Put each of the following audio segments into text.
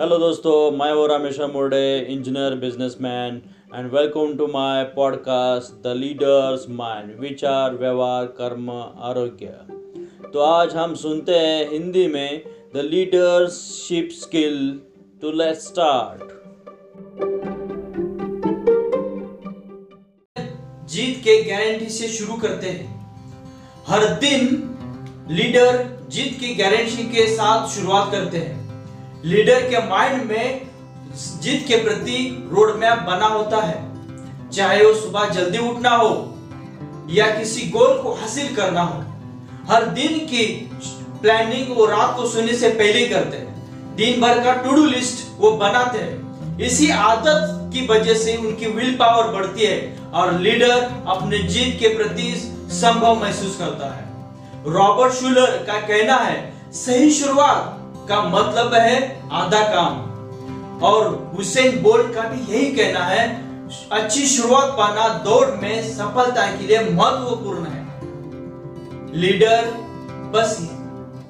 Hello दोस्तों, मैं वो Rameshwar Mode engineer businessman and welcome to my podcast the leader's mind विचार, व्यवहार, कर्म, आरोग्य। तो आज हम सुनते हैं हिंदी में the leadership skill to let start जीत के गारंटी से शुरू करते हैं। हर दिन लीडर जीत की गारंटी के साथ शुरुआत करते हैं। लीडर के माइंड में जीत के प्रति रोड मैप बना होता है। चाहे वो सुबह जल्दी उठना हो या किसी गोल को हासिल करना हो, हर दिन की प्लानिंग वो रात को सोने से पहले करते हैं। दिन भर का टू डू लिस्ट वो बनाते हैं। इसी आदत की वजह से उनकी विल पावर बढ़ती है और लीडर अपने जीत के प्रति संभव महसूस करता है। रॉबर्ट शुलर का कहना है, सही शुरुआत का मतलब है आधा काम। और हुसैन बोल्ट का भी यही कहना है, अच्छी शुरुआत पाना दौड़ में सफलता के लिए महत्वपूर्ण है। लीडर बस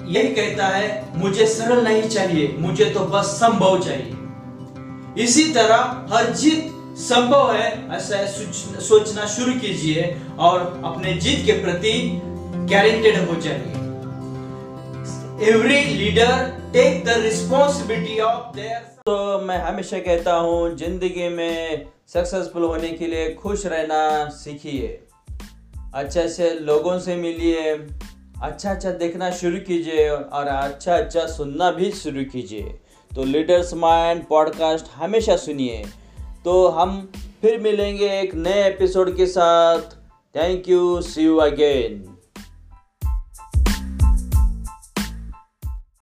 यही कहता है, मुझे सरल नहीं चाहिए, मुझे तो बस संभव चाहिए। इसी तरह हर जीत संभव है, ऐसा सोचना शुरू कीजिए और अपने जीत के प्रति गारंटेड हो जाइए every leader take the responsibility of their तो मैं हमेशा कहता हूँ, ज़िंदगी में सक्सेसफुल होने के लिए खुश रहना सीखिए। अच्छे अच्छे लोगों से मिलिए अच्छा अच्छा देखना शुरू कीजिए और अच्छा अच्छा सुनना भी शुरू कीजिए। तो लीडर्स माइंड पॉडकास्ट हमेशा सुनिए। तो हम फिर मिलेंगे एक नए एपिसोड के साथ। Thank you see you again